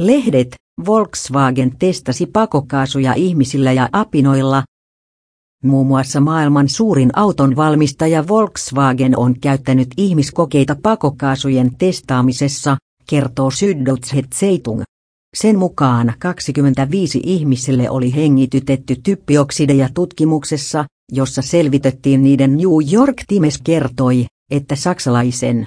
Lehdet, Volkswagen testasi pakokaasuja ihmisillä ja apinoilla. Muun muassa maailman suurin auton valmistaja Volkswagen on käyttänyt ihmiskokeita pakokaasujen testaamisessa, kertoo Süddeutsche Zeitung. Sen mukaan 25 ihmiselle oli hengitytetty typpioksideja tutkimuksessa, jossa selvitettiin niiden New York Times kertoi, että saksalaisen